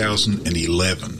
2011.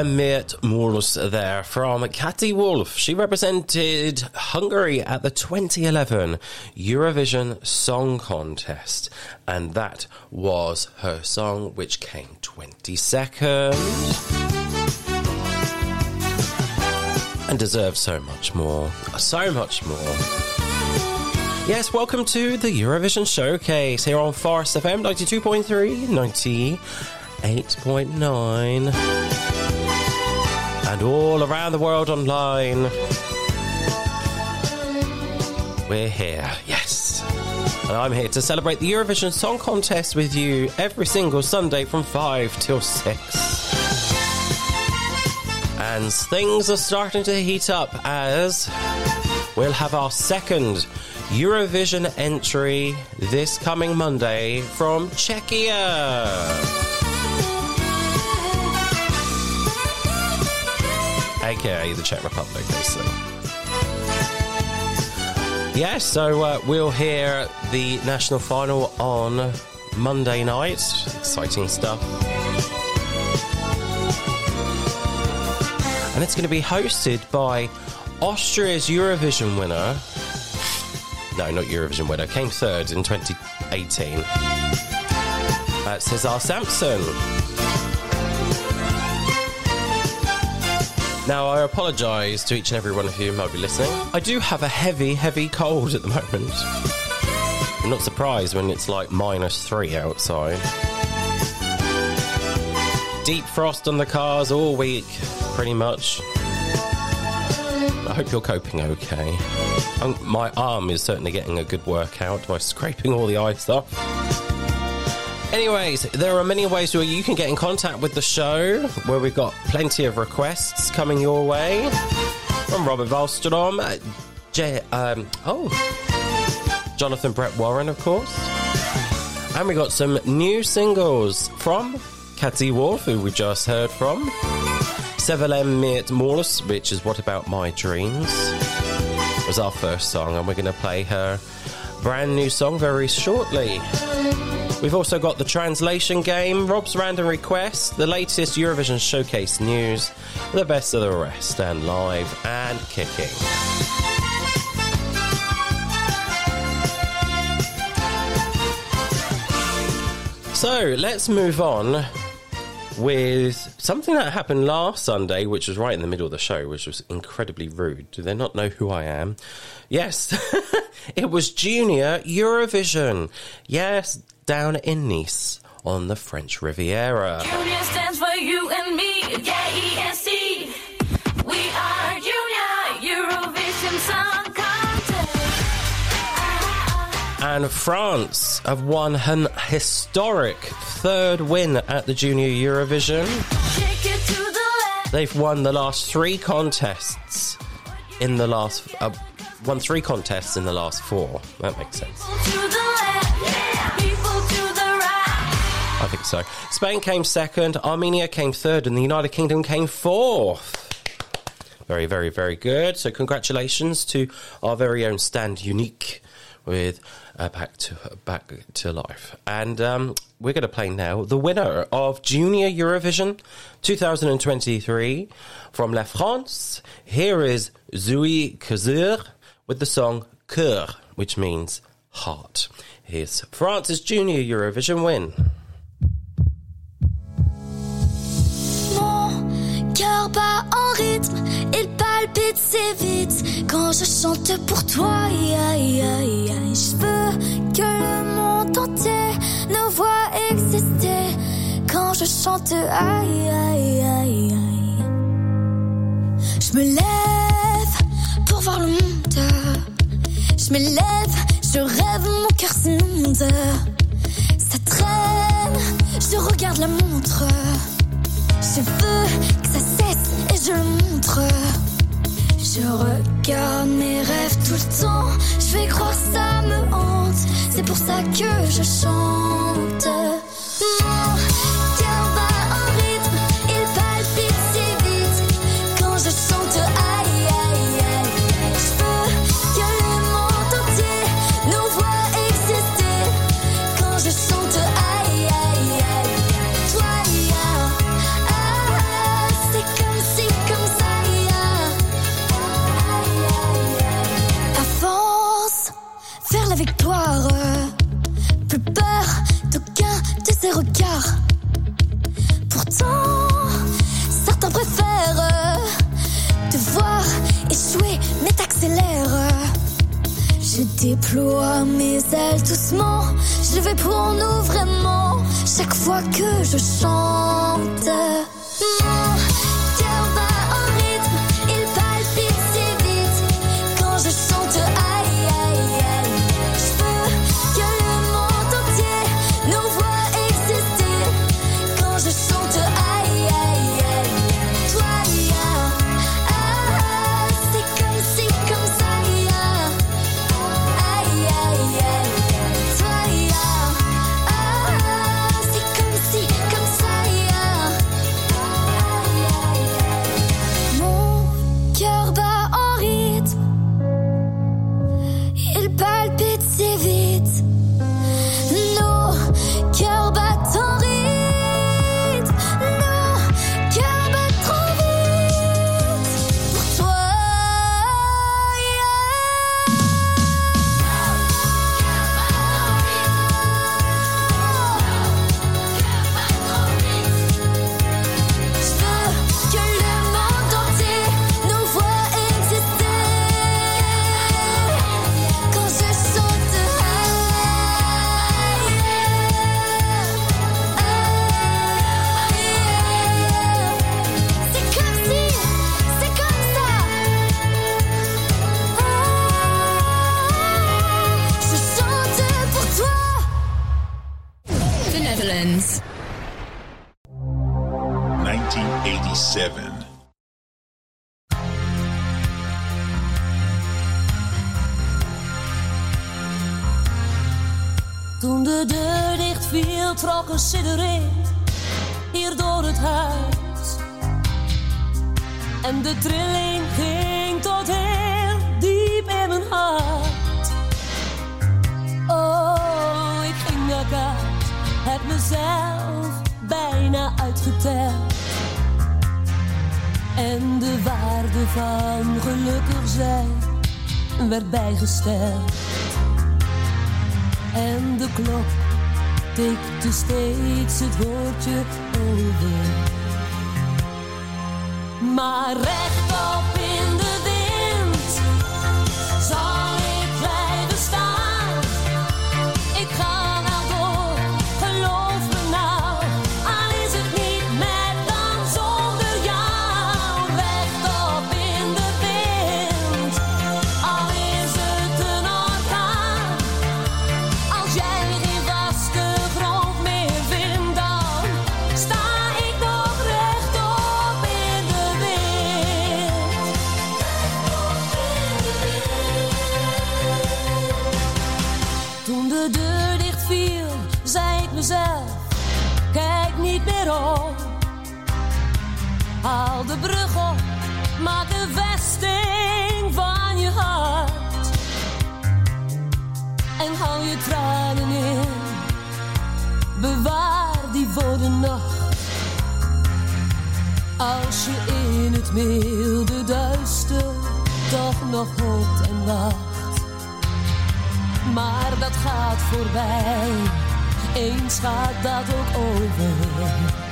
our mate there from Kati Wolf. She represented Hungary at the 2011 Eurovision Song Contest, and that was her song which came 22nd. and deserves so much more. So much more. Yes, welcome to the Eurovision Showcase here on Forest FM 92.3, 98.9 and all around the world online. We're here, yes. And I'm here to celebrate the Eurovision Song Contest with you every single Sunday from 5 till 6. And things are starting to heat up as we'll have our second Eurovision entry this coming Monday from Czechia. Aka the Czech Republic, basically. Yes, so uh, we'll hear the national final on Monday night. Exciting stuff. And it's going to be hosted by Austria's Eurovision winner. No, not Eurovision winner. Came third in 2018. Uh, Cesar Sampson. Now, I apologise to each and every one of you who might be listening. I do have a heavy, heavy cold at the moment. I'm not surprised when it's like minus three outside. Deep frost on the cars all week, pretty much. I hope you're coping okay. Um, my arm is certainly getting a good workout by scraping all the ice off. Anyways, there are many ways where you can get in contact with the show, where we've got plenty of requests coming your way from Robert Wallstrom, uh, J, um, oh, Jonathan Brett Warren, of course. And we got some new singles from Kati Wolf, who we just heard from. Szerelem miért múlsz, which is What About My Dreams, was our first song, and we're going to play her brand new song very shortly. We've also got the translation game, Rob's random request, the latest Eurovision Showcase news, the best of the rest, and live and kicking. So let's move on with something that happened last Sunday, which was right in the middle of the show, which was incredibly rude. Do they not know who I am? Yes, it was Junior Eurovision. Yes, down in Nice on the French Riviera. Union stands for you and me, yeah. We are Junior Eurovision Song Contest. And France have won an historic third win at the Junior Eurovision. Kick it to the. They've won the last three contests in the last. Uh, won three contests in the last four. That makes sense. Think so. Spain came second, Armenia came third, and the United Kingdom came fourth. Very, very, very good. So, congratulations to our very own Stand Unique with uh, Back to Back to Life. And um, we're going to play now the winner of Junior Eurovision 2023 from La France. Here is Zoe Clauzure with the song Cœur, which means heart. Here's France's Junior Eurovision win. Cœur bat en rythme, il palpite si vite quand je chante pour toi. Je veux que le monde entier nous voit exister quand je chante. Aïe, aïe, aïe, aïe. Je me lève pour voir le monde. Je me lève, je rêve, mon cœur s'inonde. Ça traîne, je regarde la montre. Je veux que ça et je le montre. Je regarde mes rêves tout le temps. Je vais croire ça me hante. C'est pour ça que je chante. Doucement. Je le fais pour nous vraiment. Chaque fois que je chante, viel, trok een sidderin hier door het huis. En de trilling ging tot heel diep in mijn hart. Oh, ik ging naar kaart, heb mezelf bijna uitgeteld. En de waarde van gelukkig zijn werd bijgesteld. En de klok tikte steeds het woordje over. Maar rechtop Haal de brug op, maak een vesting van je hart. En hou je tranen in, bewaar die voor de nacht. Als je in het milde duister toch nog hoopt en wacht. Maar dat gaat voorbij, eens gaat dat ook over.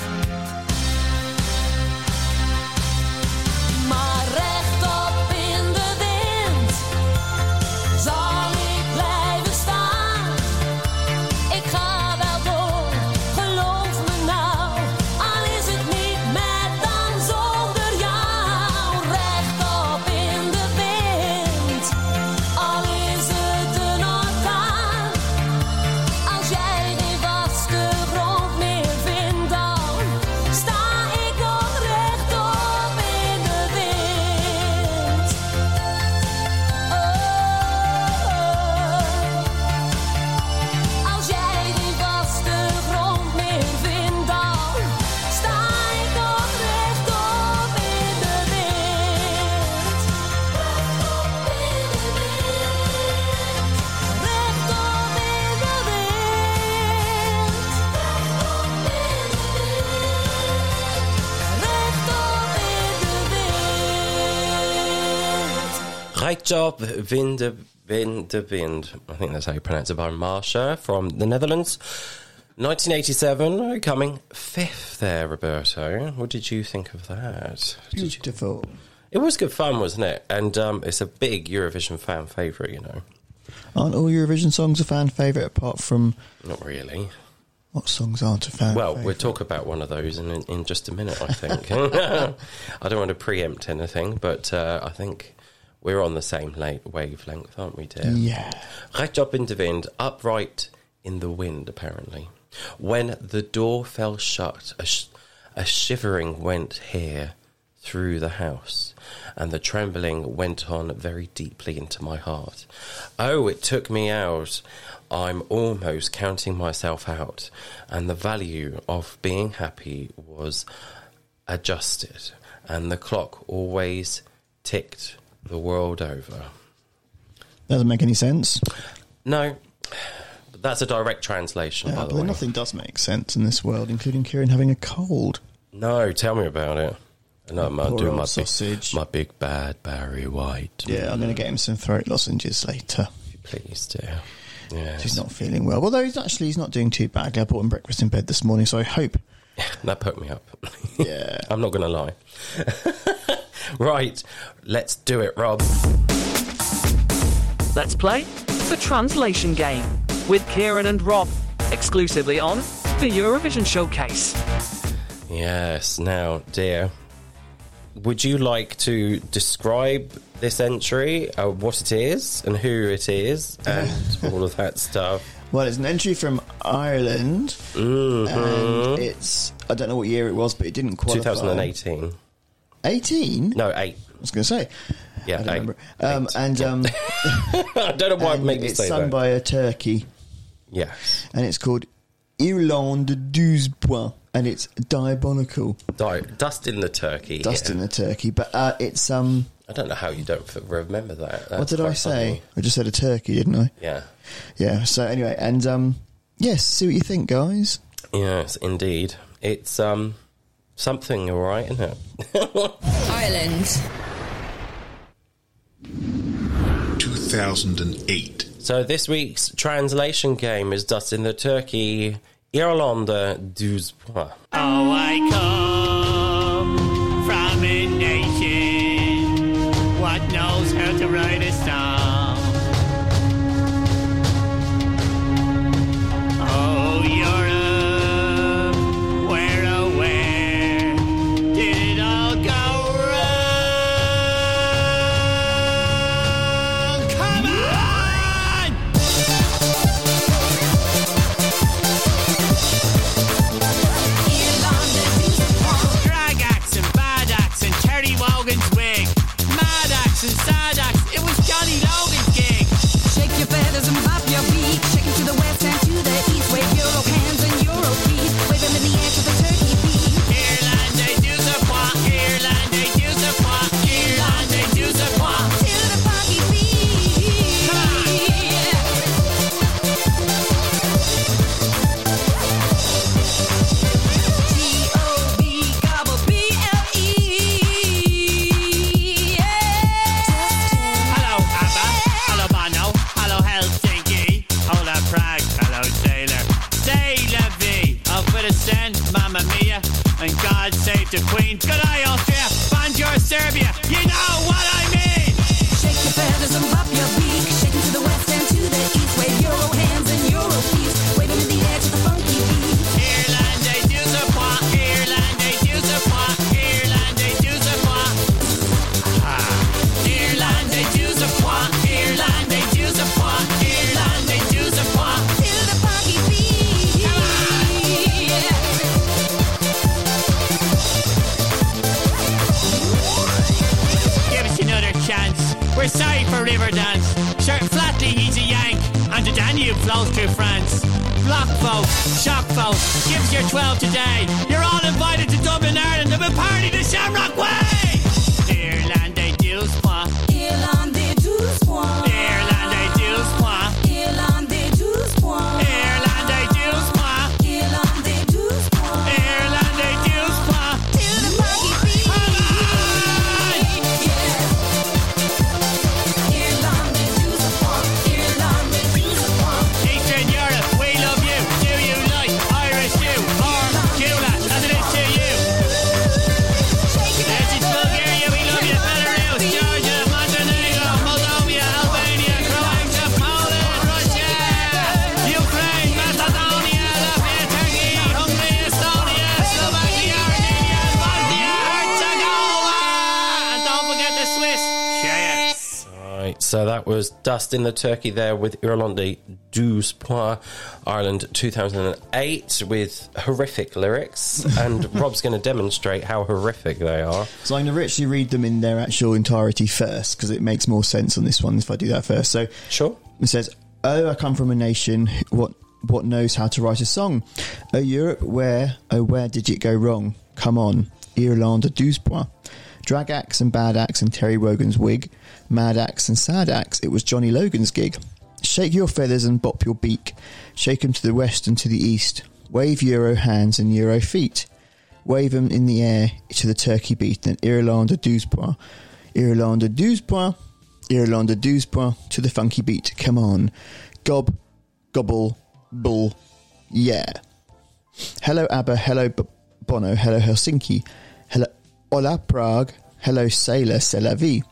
Job, Wind de Wind de Wind. I think that's how you pronounce it by Marcha from the Netherlands. 1987, coming fifth there, Roberto. What did you think of that? Did you- Beautiful. it was good fun, wasn't it? And um, it's a big Eurovision fan favourite, you know. Aren't all Eurovision songs a fan favourite apart from Not really. what songs aren't a fan favourite? Well, favourite? we'll talk about one of those in, in just a minute, I think. I don't want to preempt anything, but uh, I think we're on the same wavelength, aren't we, dear? Yeah. Recht up in the wind, upright in the wind, apparently. When the door fell shut, a, sh- a shivering went here through the house, and the trembling went on very deeply into my heart. Oh, it took me out. I'm almost counting myself out, and the value of being happy was adjusted, and the clock always ticked the world over. Doesn't make any sense. No, but that's a direct translation, Yeah, by the but way. nothing does make sense in this world, including Ciaran having a cold. No, tell me about it. No, I'm Poor doing my sausage. big, my big bad Barry White. Yeah, I'm going to get him some throat lozenges later. Please do. Yeah, He's not feeling well. Although he's actually he's not doing too badly. I bought him breakfast in bed this morning, so I hope. that put me up. Yeah. I'm not going to lie. right, let's do it, Rob. Let's play the translation game with Ciaran and Rob, exclusively on the Eurovision Showcase. Yes. Now, dear, would you like to describe this entry, uh, what it is, and who it is, and all of that stuff? Well, it's an entry from Ireland, Mm-hmm. and it's I don't know what year it was, but it didn't qualify. 2018. 18? No, eight. I was going to say. Yeah, I don't eight. remember. Um, Eight. and um, I don't know why it and made me it's say sung that. by a turkey, yes. and it's called Irlande douze points, and it's diabolical. Di- Dust in the turkey. Dust yeah. in the turkey, but uh, it's um. I don't know how you don't f- remember that. what did I quite say? funny. I just said a turkey, didn't I? Yeah. Yeah. So anyway, and um, yes, see what you think, guys. Yes, indeed. It's um something, all right, isn't it? Ireland. 2008. so this week's translation game is Dustin the Turkey. Irlanda douze points. Oh, I come Axe Mamma Mia. And God save the Queen. Good eye, Austria. Bonjour, Serbia. You know what I mean. Shake your feathers and bop your Danube flows through France. Block vote, shock vote, give us your 12 today. You're all invited to Dublin, Ireland, to a party the Shamrock Way! So that was Dustin the Turkey there with Irlande 12 points. Ireland 2008 with horrific lyrics. And Rob's going to demonstrate how horrific they are. So I'm going to actually read them in their actual entirety first because it makes more sense on this one if I do that first. So Sure. it says, "Oh, I come from a nation what what knows how to write a song. Oh, Europe, where oh where did it go wrong? Come on, Irlande douze points. Drag axe and bad axe and Terry Wogan's wig, mad axe and sad axe. It was Johnny Logan's gig. Shake your feathers and bop your beak. Shake 'em to the west and to the east. Wave Euro hands and Euro feet. Wave 'em in the air to the turkey beat. And Irlande douze points. Irlande douze points. Irlande douze points to the funky beat. Come on. Gob, gobble, bull, yeah. Hello ABBA, hello B- Bono, hello Helsinki, Hola Prague, hello Sailor, c'est la vie.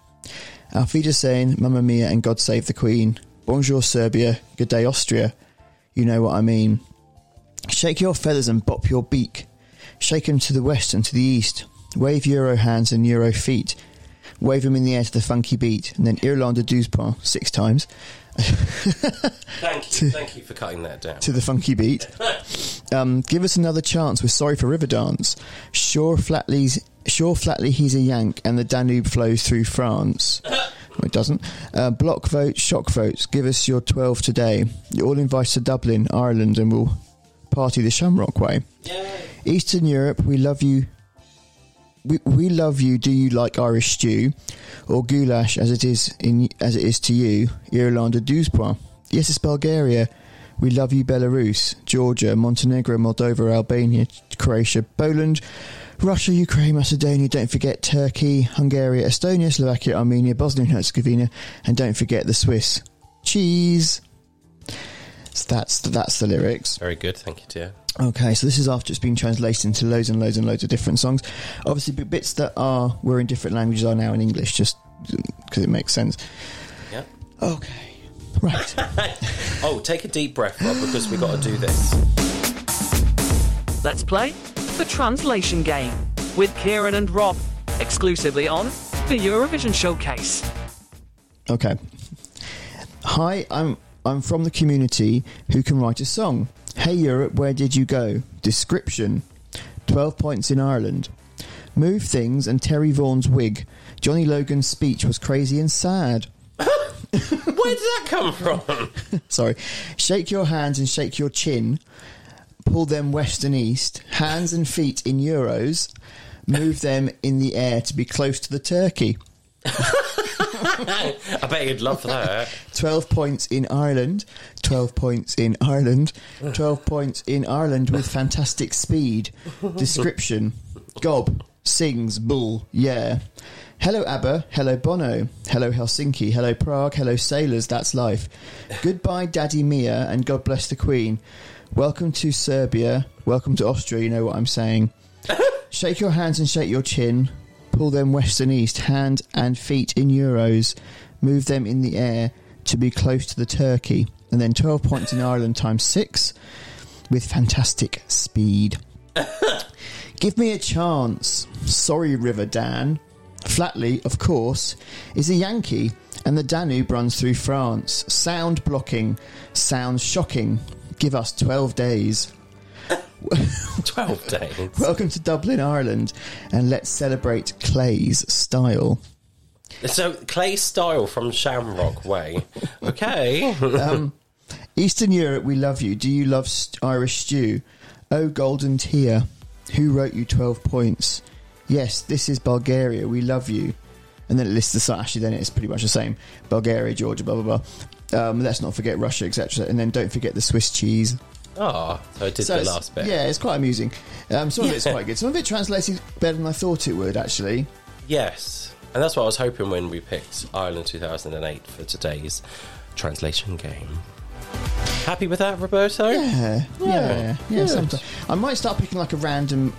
Auf Wiedersehen, Mamma Mia and God Save the Queen. Bonjour Serbia, good day Austria. You know what I mean. Shake your feathers and bop your beak. Shake Shake 'em to the west and to the east. Wave Euro hands and Euro feet. Wave Wave 'em in the air to the funky beat. And then Irlande douze points six times Thank you. Thank you for cutting that down. to the funky beat. Um, give us another chance. We're sorry for Riverdance. Sure, Flatley's sure Flatley he's a Yank, and the Danube flows through France. It doesn't. Uh, block votes, shock votes. Give us your twelve today. You're all invited to Dublin, Ireland, and we'll party the Shamrock way. Eastern Europe, we love you. We, we love you. Do you like Irish stew, or goulash as it is in as it is to you? Irlanda douze points. Yes, it's Bulgaria. We love you, Belarus, Georgia, Montenegro, Moldova, Albania, Croatia, Poland, Russia, Ukraine, Macedonia. Don't forget Turkey, Hungary, Estonia, Slovakia, Armenia, Bosnia and Herzegovina, and don't forget the Swiss. Cheese. So that's that's the lyrics. Very good. Thank you, dear. Okay, so this is after it's been translated into loads and loads and loads of different songs. Obviously, b- bits that are were in different languages are now in English, just because it makes sense. Yeah. Okay, right. Oh, take a deep breath, Rob, because we got to do this. Let's play the translation game with Ciaran and Rob, exclusively on the Eurovision Showcase. Okay. Hi, I'm I'm from the community who can write a song. Hey Europe, where did you go? Description. 12 points in Ireland. Move things and Terry Vaughan's wig. Johnny Logan's speech was crazy and sad. Where did that come from? Sorry. Shake your hands and shake your chin. Pull them west and east. Hands and feet in euros. Move them in the air to be close to the turkey. I bet you'd love that. 12 points in Ireland. 12 points in Ireland. 12 points in Ireland with fantastic speed. Description Gob, sings, bull, yeah. Hello ABBA, hello Bono, hello Helsinki, hello Prague, hello sailors, that's life. Goodbye Daddy Mia and God bless the Queen. Welcome to Serbia, welcome to Austria, you know what I'm saying. shake your hands and shake your chin. Pull them west and east, hand and feet in euros. Move them in the air to be close to the turkey. And then 12 points in Ireland times six with fantastic speed. Give me a chance. Sorry, River Dan. Flatley, of course, is a Yankee, and the Danube runs through France. Sound blocking. Sounds shocking. Give us 12 days. 12 days. Welcome to Dublin, Ireland, and let's celebrate Clay's style. So, Clay Style from Shamrock Way. Okay. Um, Eastern Europe, we love you. Do you love st- Irish stew? Oh, golden tear. Who wrote you 12 points? Yes, this is Bulgaria. We love you. And then it lists the site. Actually, then it's pretty much the same. Bulgaria, Georgia, blah, blah, blah. Um, let's not forget Russia, etc. And then don't forget the Swiss cheese. oh, so I did So the it's- last bit. Yeah, it's quite amusing. Um, some of it's quite good. Some of it translated better than I thought it would, actually. Yes. And that's what I was hoping when we picked Ireland 2008 for today's translation game. Happy with that, Roberto? Yeah, yeah, yeah. good. sometimes. I might start picking like a random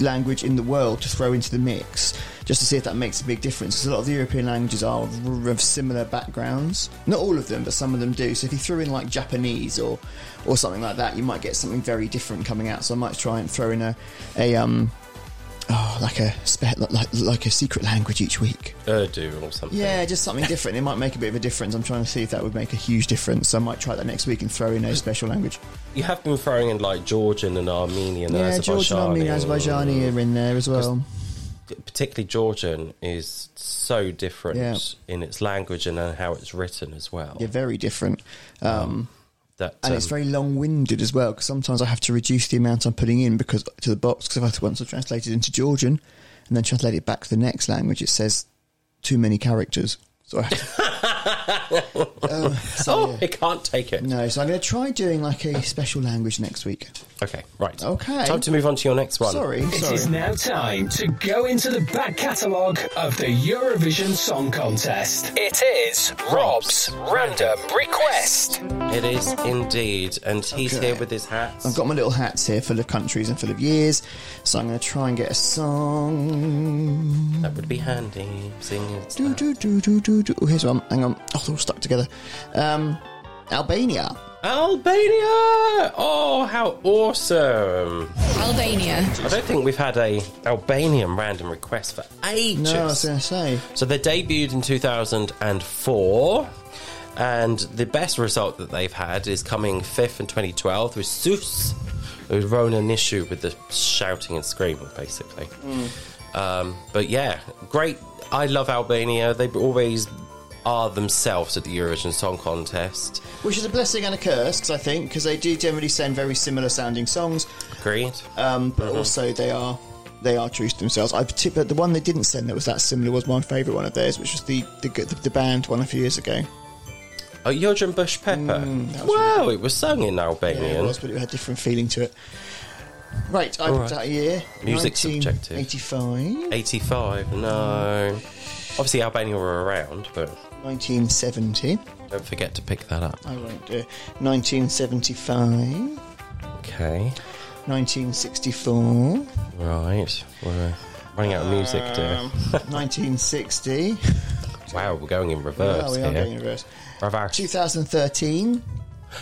language in the world to throw into the mix, just to see if that makes a big difference. Because a lot of the European languages are of, of similar backgrounds. Not all of them, but some of them do. So if you threw in like Japanese or or something like that, you might get something very different coming out. So I might try and throw in a a um oh, like a spe- like like a secret language each week. Urdu or something. Yeah, just something different. It might make a bit of a difference. I'm trying to see if that would make a huge difference. So I might try that next week and throw in a special language. You have been throwing in like Georgian and Armenian yeah, and Georgian, Armenian, Azerbaijani. Azerbaijani are in there as well. Particularly Georgian is so different Yeah. in its language and uh, how it's written as well. Yeah, very different. Um, That and it's um, very long-winded as well because sometimes I have to reduce the amount I'm putting in because to the box because if I once I translate it into Georgian and then translate it back to the next language, it says too many characters. So I have Uh, so, oh, yeah. it can't take it. no, so I'm going to try doing like a special language next week. Okay, right. Okay. Time to move on to your next one. Sorry, It sorry. is now time to go into the back catalogue of the Eurovision Song Contest. It is Rob's Random Request. It is indeed, and he's Okay. here with his hats. I've got my little hats here full of countries and full of years, so I'm going to try and get a song. That would be handy. Sing it. Do, do, do, do, do, do. Oh, here's one. Hang on. Oh, they're all stuck together. Um, Albania. Albania! Oh, how awesome! Albania. I don't think we've had a Albanian random request for ages. No, I was going to say. So they debuted in 2004, and the best result that they've had is coming fifth in 2012 with Suus, with Rona Nishliu with the shouting and screaming, basically. Um, but yeah, great. I love Albania. They always are themselves at the Eurovision Song Contest. Which is a blessing and a curse, 'cause I think, because they do generally send very similar sounding songs, Agreed. um, but also they are they are true to themselves. I particular the one they didn't send that was that similar was my favourite one of theirs, which was the the, the, the band one a few years ago. Oh, Eugent Bushpepa. Mm, that was wow, it was sung in Yeah, Albanian. it was, but it had a different feeling to it. Right, I All put right. out a year. Music subjective. 85. 85, No. Obviously, Albania were around, but 1970. don't forget to pick that up. I won't do. 1975, Okay. 1964, Right. We're running out of music, dear. um, 1960. wow, we're going in reverse Oh, we are here. going in reverse. Reverse. 2013.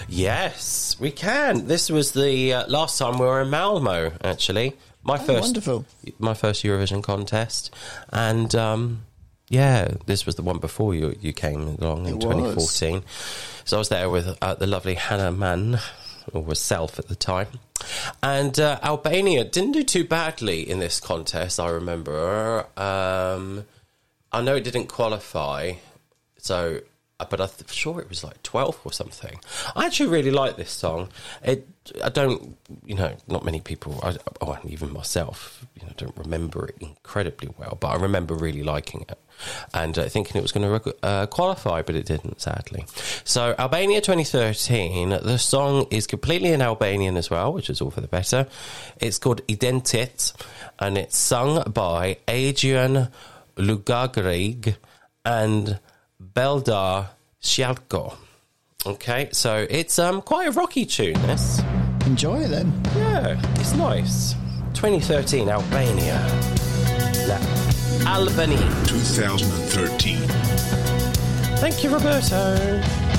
Yes, we can. This was the uh, last time we were in Malmo, actually. My Oh, first, wonderful. my first Eurovision contest, and um, yeah, this was the one before you you came along in It was. 2014. So I was there with uh, the lovely Hannah Mann, or was self at the time, and uh, Albania didn't do too badly in this contest. I remember. Um, I know it didn't qualify, so but I'm sure it was like 12 or something. I actually really like this song. It, I don't, you know, not many people, I, oh, and even myself, you know, don't remember it incredibly well, but I remember really liking it and uh, thinking it was going to uh, qualify, but it didn't, sadly. So, Albania 2013, the song is completely in Albanian as well, which is all for the better. It's called Identit, and it's sung by Adrian Lulgjuraj and Bledar Sejko. Okay, so it's um quite a rocky tune, this. Enjoy it then. Yeah, it's nice. 2013, Albania. La Albany. 2013. Thank you, Roberto.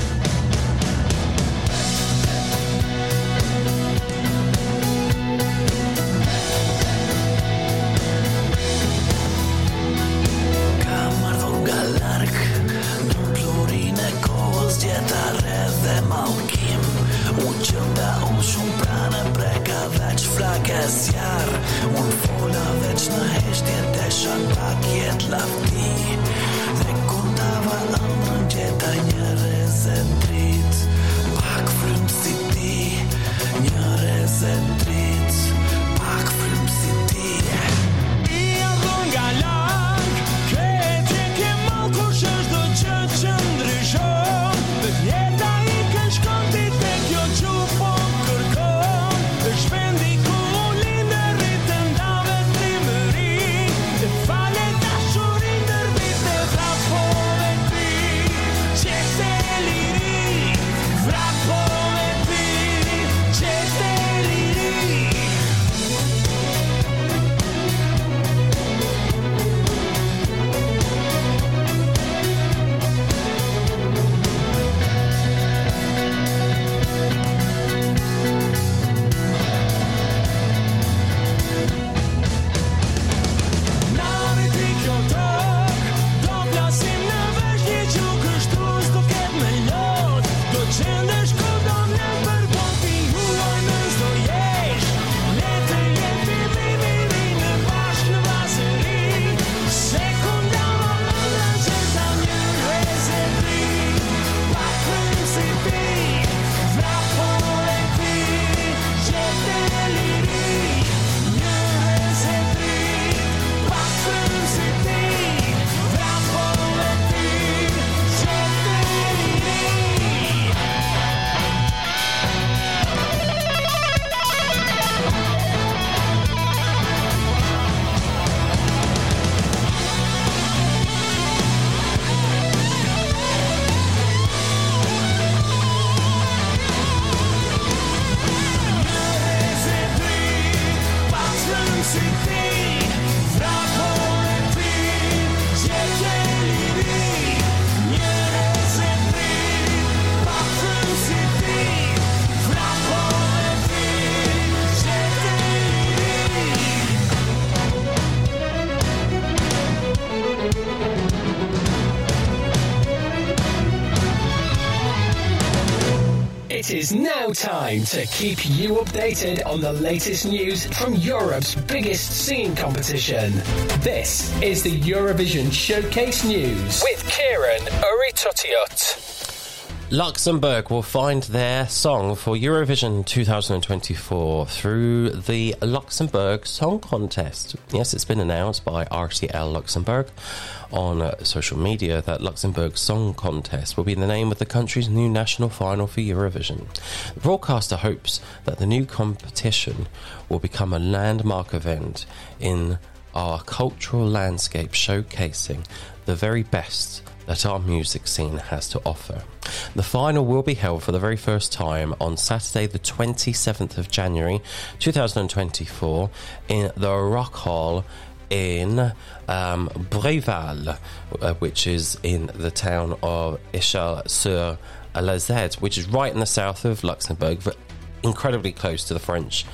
It is now time to keep you updated on the latest news from Europe's biggest singing competition. This is the Eurovision Showcase News with Ciaran Urry-Tuttiett. Luxembourg will find their song for Eurovision 2024 through the Luxembourg Song Contest. Yes, it's been announced by RTL Luxembourg on uh, social media that Luxembourg Song Contest will be the name of the country's new national final for Eurovision. The broadcaster hopes that the new competition will become a landmark event in our cultural landscape, showcasing the very best that our music scene has to offer. The final will be held for the very first time on Saturday, the 27th of January 2024, in the Rockhal in um, Belval, uh, which is in the town of Ischel sur Lazette, which is right in the south of Luxembourg, but incredibly close to the French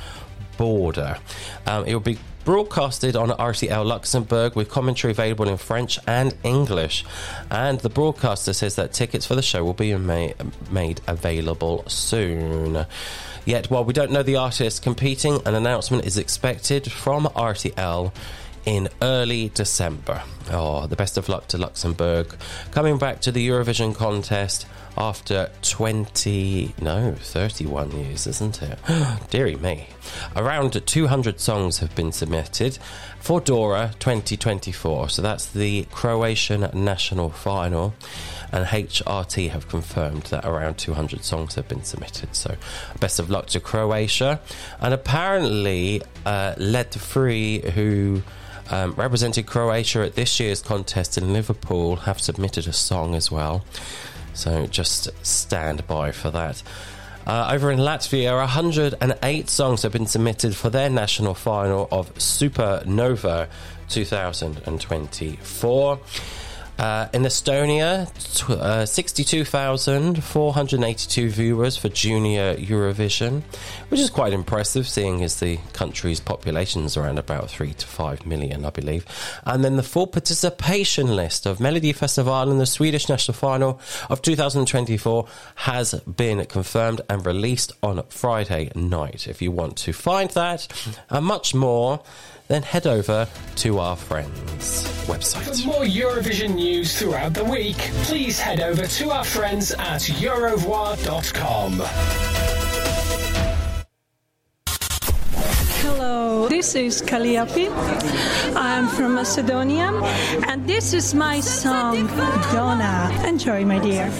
border. Um, it will be broadcasted on RTL Luxembourg with commentary available in French and English. And the broadcaster says that tickets for the show will be ma- made available soon. Yet, while we don't know the artist competing, an announcement is expected from RTL in early December. Oh, the best of luck to Luxembourg. Coming back to the Eurovision contest after 20, no, 31 years, isn't it? Deary me. Around 200 songs have been submitted for Dora 2024. So that's the Croatian national final. And HRT have confirmed that around 200 songs have been submitted. So best of luck to Croatia. And apparently, uh, Let 3, who um, represented Croatia at this year's contest in Liverpool, have submitted a song as well. So just stand by for that. Uh, over in Latvia, 108 songs have been submitted for their national final of Supernova 2024. Uh, in Estonia, uh, 62,482 viewers for Junior Eurovision, which is quite impressive, seeing as the country's population is around about 3 to 5 million, I believe. And then the full participation list of Melodifestivalen the Swedish national final of 2024 has been confirmed and released on Friday night. If you want to find that and much more, then head over to our friends' website. For more Eurovision news throughout the week, please head over to our friends at Eurovoix.com. Hello, this is Kaliopi. I'm from Macedonia, and this is my song, Dona. Enjoy, my dear.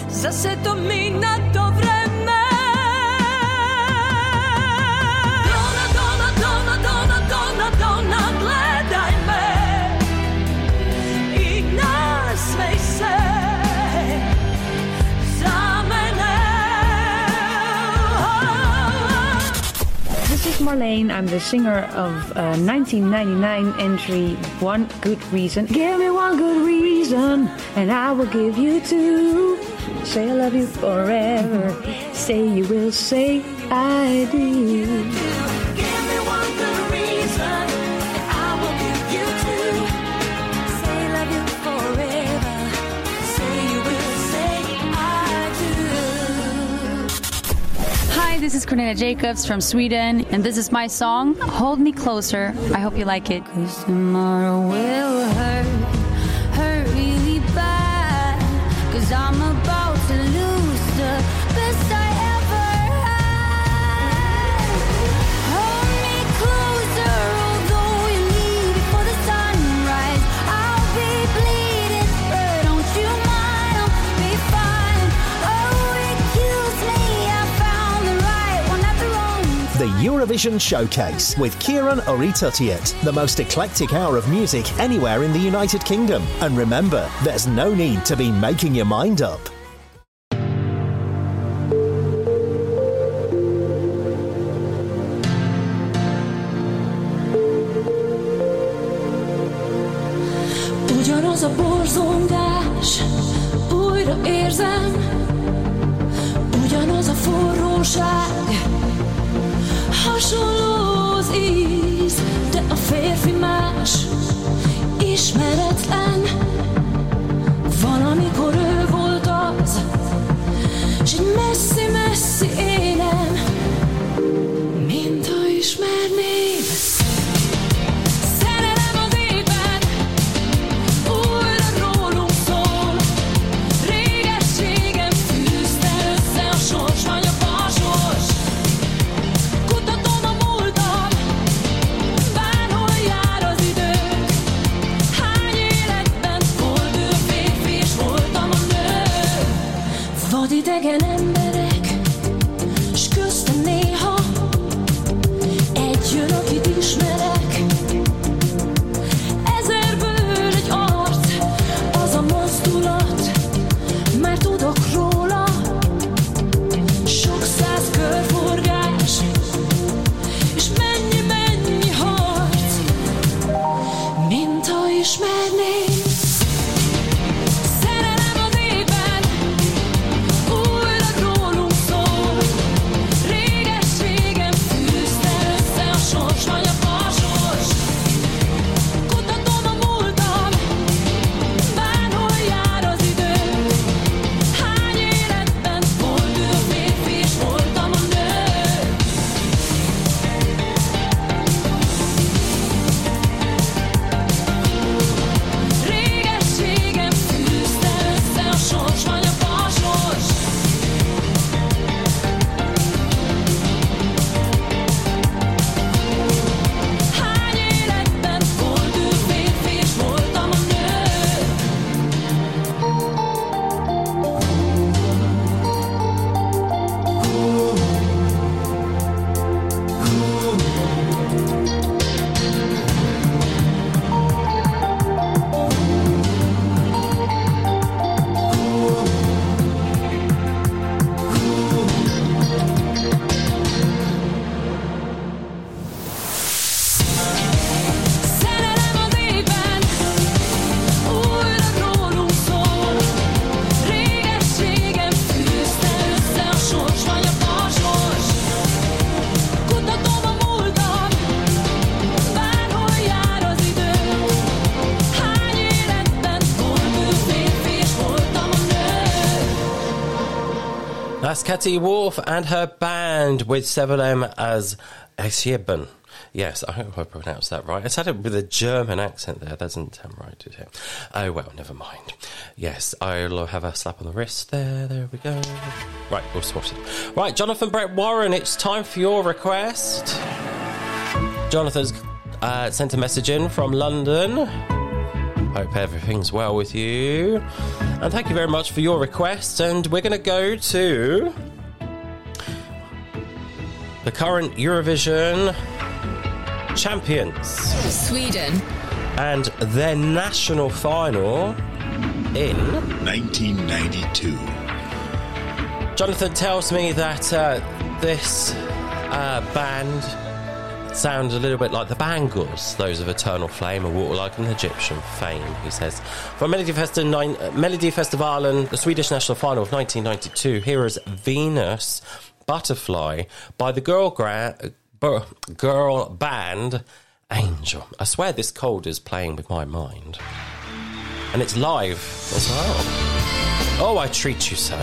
Marlayne. I'm the singer of uh, 1999 entry One Good Reason. Give me one good reason, and I will give you two. Say I love you forever. Say you will say I do. This is Cornelia Jakobs from Sweden, and this is my song, Hold Me Closer. I hope you like it. Cause tomorrow will hurt, hurt really bad. Cause I'm about The Eurovision Showcase with Ciaran Urry-Tuttiett, the most eclectic hour of music anywhere in the United Kingdom. And remember, there's no need to be making your mind up. Kati Wolf and her band with 7M as Exhiben. Yes, I hope I pronounced that right. It's had it with a German accent there. That doesn't sound right, did it? Oh, well, never mind. Yes, I'll have a slap on the wrist there. There we go. Right, swat it. Right, Jonathan Brett Warren, it's time for your request. Jonathan's uh, sent a message in from London. Hope everything's well with you. And thank you very much for your request. And we're going to go to the current Eurovision champions Sweden. and their national final in 1992. Jonathan tells me that uh, this uh, band sounds a little bit like the Bangles, those of Eternal Flame and Walk Like an Egyptian fame, he says. From Melody, Festi- nine, uh, Melodifestivalen, the Swedish national final of 1992, here is Venus Butterfly by the girl, gra- bu- girl band Angel. I swear this cold is playing with my mind. And it's live as well. Oh, I treat you so.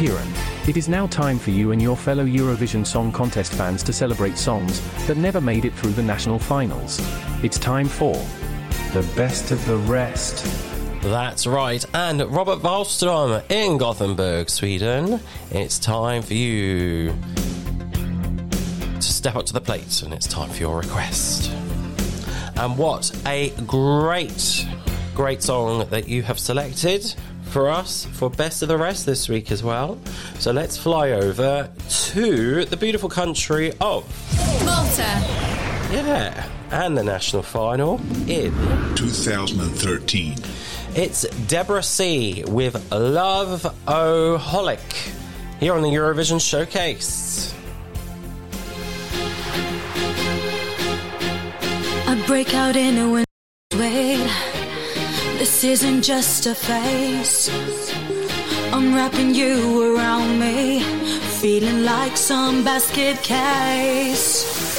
Kieran. It is now time for you and your fellow Eurovision Song Contest fans to celebrate songs that never made it through the national finals. It's time for the best of the rest. That's right. And Robert Wallström in Gothenburg, Sweden. It's time for you to step up to the plate and it's time for your request. And what a great, great song that you have selected for us for Best of the Rest this week as well. So let's fly over to the beautiful country of Malta. Yeah, and the national final in 2013. It's Deborah C with Love O Holic here on the Eurovision Showcase. I break out in a wind wait. This isn't just a face. I'm wrapping you around me, feeling like some basket case.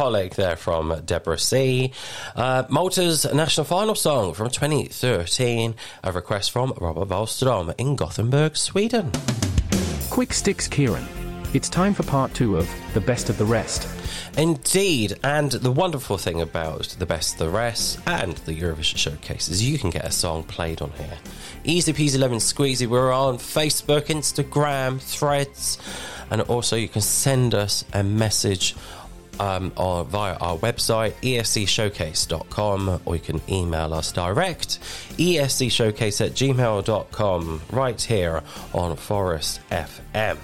Oh, there from Deborah C. Uh, Malta's national final song from 2013, a request from Robert Wallström in Gothenburg, Sweden. Quick sticks, Kieran. It's time for part two of The Best of the Rest. Indeed, and the wonderful thing about the best of the rest and the Eurovision Showcase is you can get a song played on here. Easy peasy lemon squeezy. We're on Facebook, Instagram, Threads, and also you can send us a message um, or via our website escshowcase.com or you can email us direct escshowcase at gmail.com right here on Forest FM.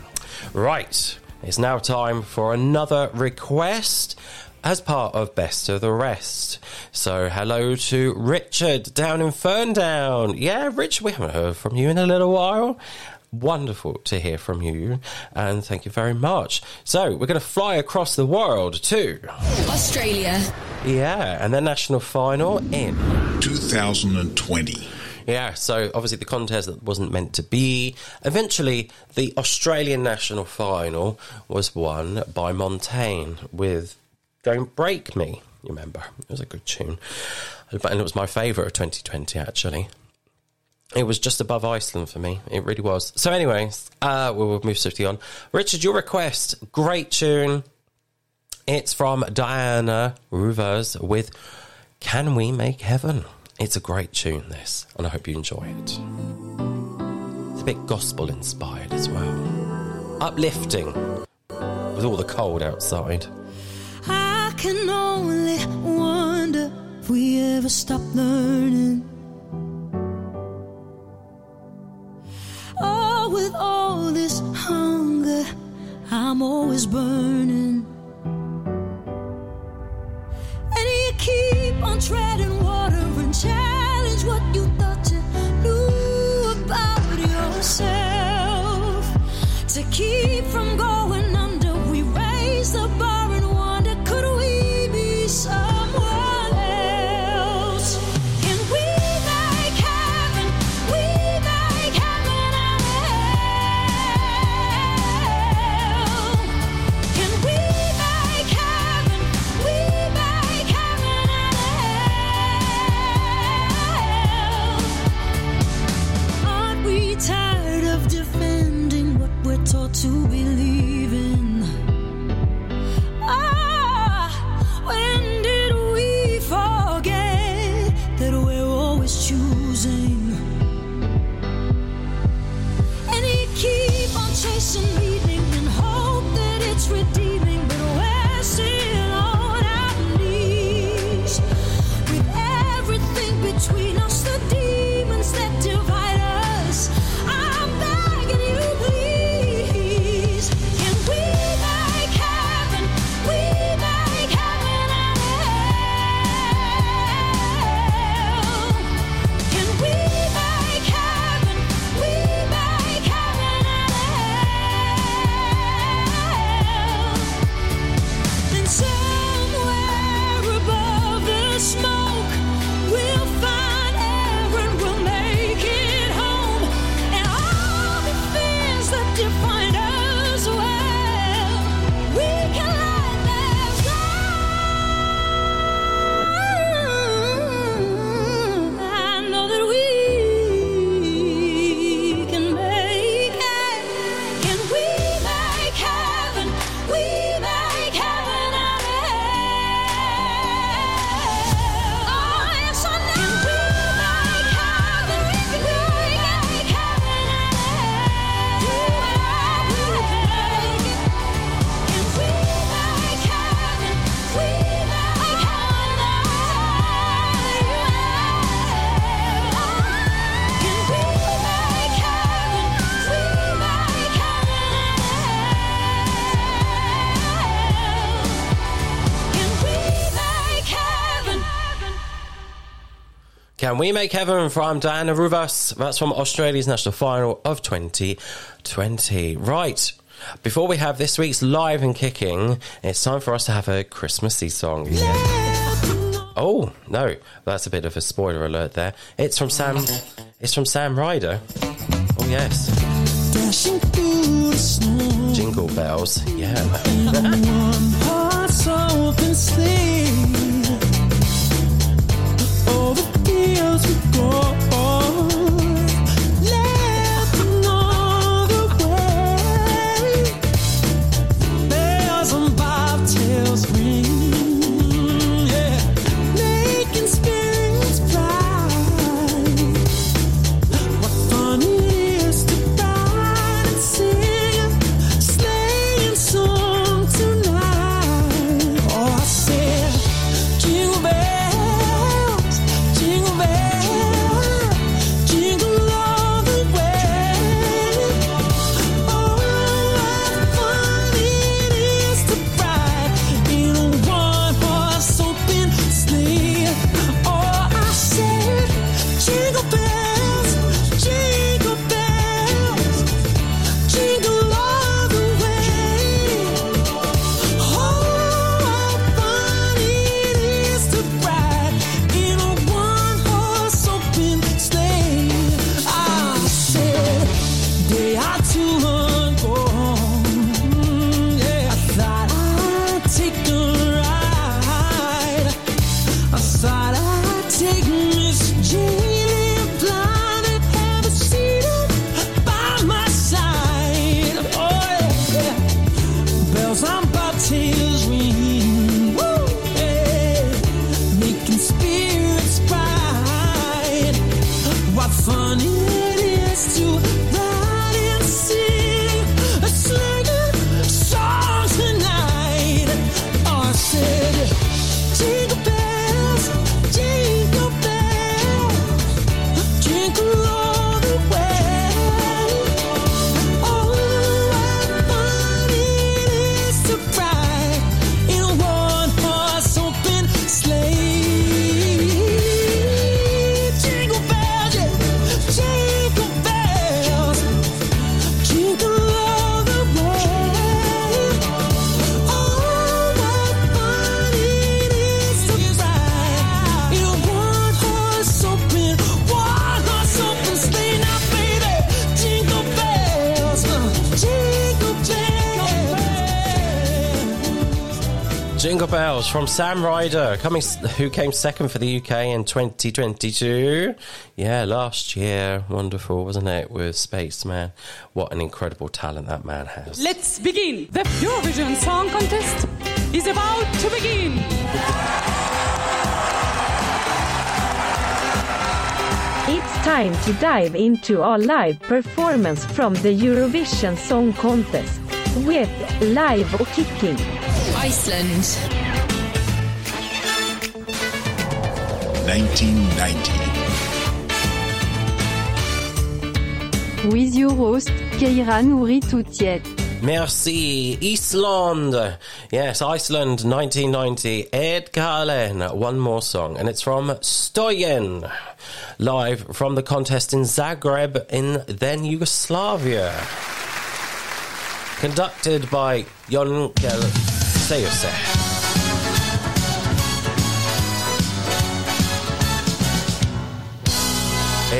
Right, it's now time for another request as part of Best of the Rest. So, hello to Richard down in Ferndown. Yeah, Rich, we haven't heard from you in a little while. Wonderful to hear from you, and thank you very much. So, we're going to fly across the world to Australia. yeah, and the national final in 2020. Yeah, so obviously the contest that wasn't meant to be. Eventually, the Australian national final was won by Montaigne with Don't Break Me. You remember? It was a good tune. And it was my favourite of 2020, actually. It was just above Iceland for me. It really was. So, anyway, uh, we will move swiftly on. Richard, your request. Great tune. It's from Diana Rouvas with Can We Make Heaven? It's a great tune, this, and I hope you enjoy it. It's a bit gospel inspired as well. Uplifting with all the cold outside. I can only wonder if we ever stop learning. With all this hunger, I'm always burning. And you keep on treading water and challenge what you thought you knew about yourself. To keep from going Can we make heaven from Diana Rouvas. That's from Australia's national final of 2020. Right. Before we have this week's live and kicking, it's time for us to have a Christmassy song. Oh no, that's a bit of a spoiler alert there. It's from Sam. It's from Sam Ryder. Oh yes. Jingle bells. Yeah. years ago. Jingle Bells from Sam Ryder, coming, who came second for the UK in 2022. Yeah, last year. Wonderful, wasn't it? With Spaceman. What an incredible talent that man has. Let's begin. The Eurovision Song Contest is about to begin. It's time to dive into our live performance from the Eurovision Song Contest with Live och Kicking. Iceland. 1990. With your host, Ciaran Urry-Tuttiett. Merci, Iceland. Yes, Iceland 1990. Eitt lag enn, one more song, and it's from Stjórnin, live from the contest in Zagreb in then Yugoslavia. Conducted by Jonkel Sejuse.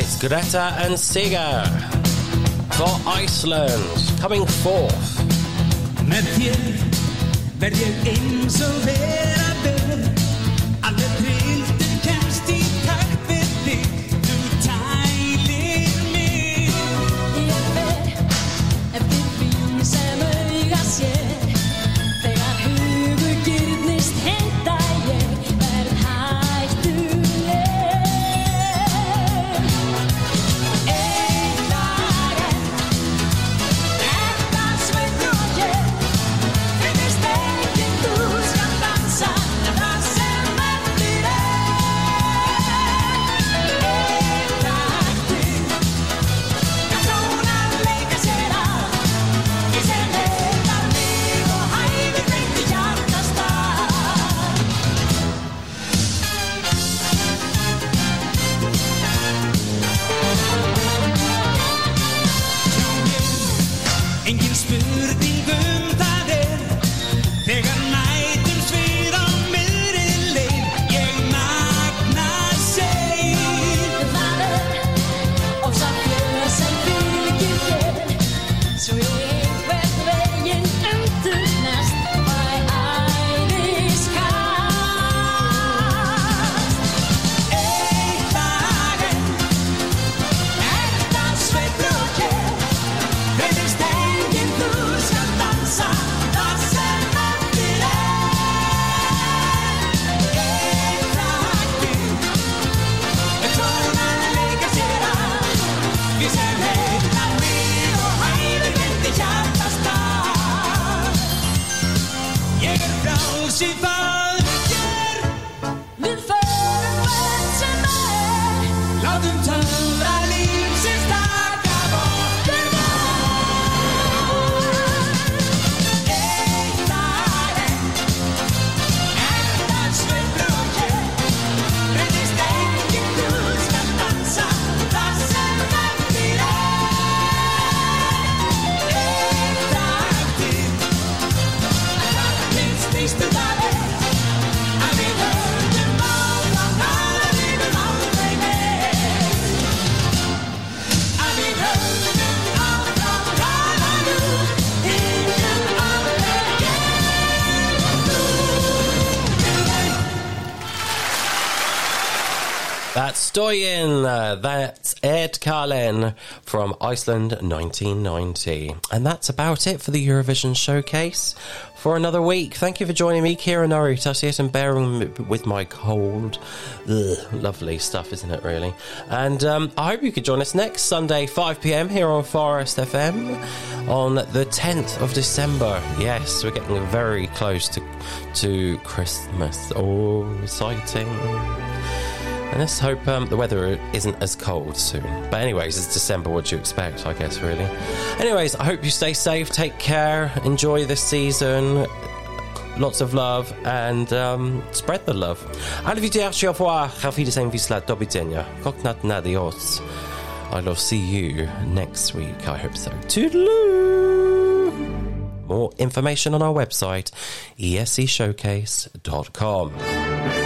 It's Grétar and Sigga for Iceland coming forth. Uh, that's Eitt lag enn from Iceland 1990. And that's about it for the Eurovision Showcase for another week. Thank you for joining me, Ciaran Urry-Tuttiett, and bearing with my cold. Ugh, lovely stuff, isn't it, really? And um, I hope you could join us next Sunday, 5 pm, here on Forest FM on the 10th of December. Yes, we're getting very close to, to Christmas. Oh, exciting. And let's hope um, the weather isn't as cold soon. But, anyways, it's December. What do you expect, I guess, really? Anyways, I hope you stay safe, take care, enjoy this season. Lots of love and um, spread the love. Do. I'll see you next week, I hope so. Toodaloo! More information on our website, escshowcase.com.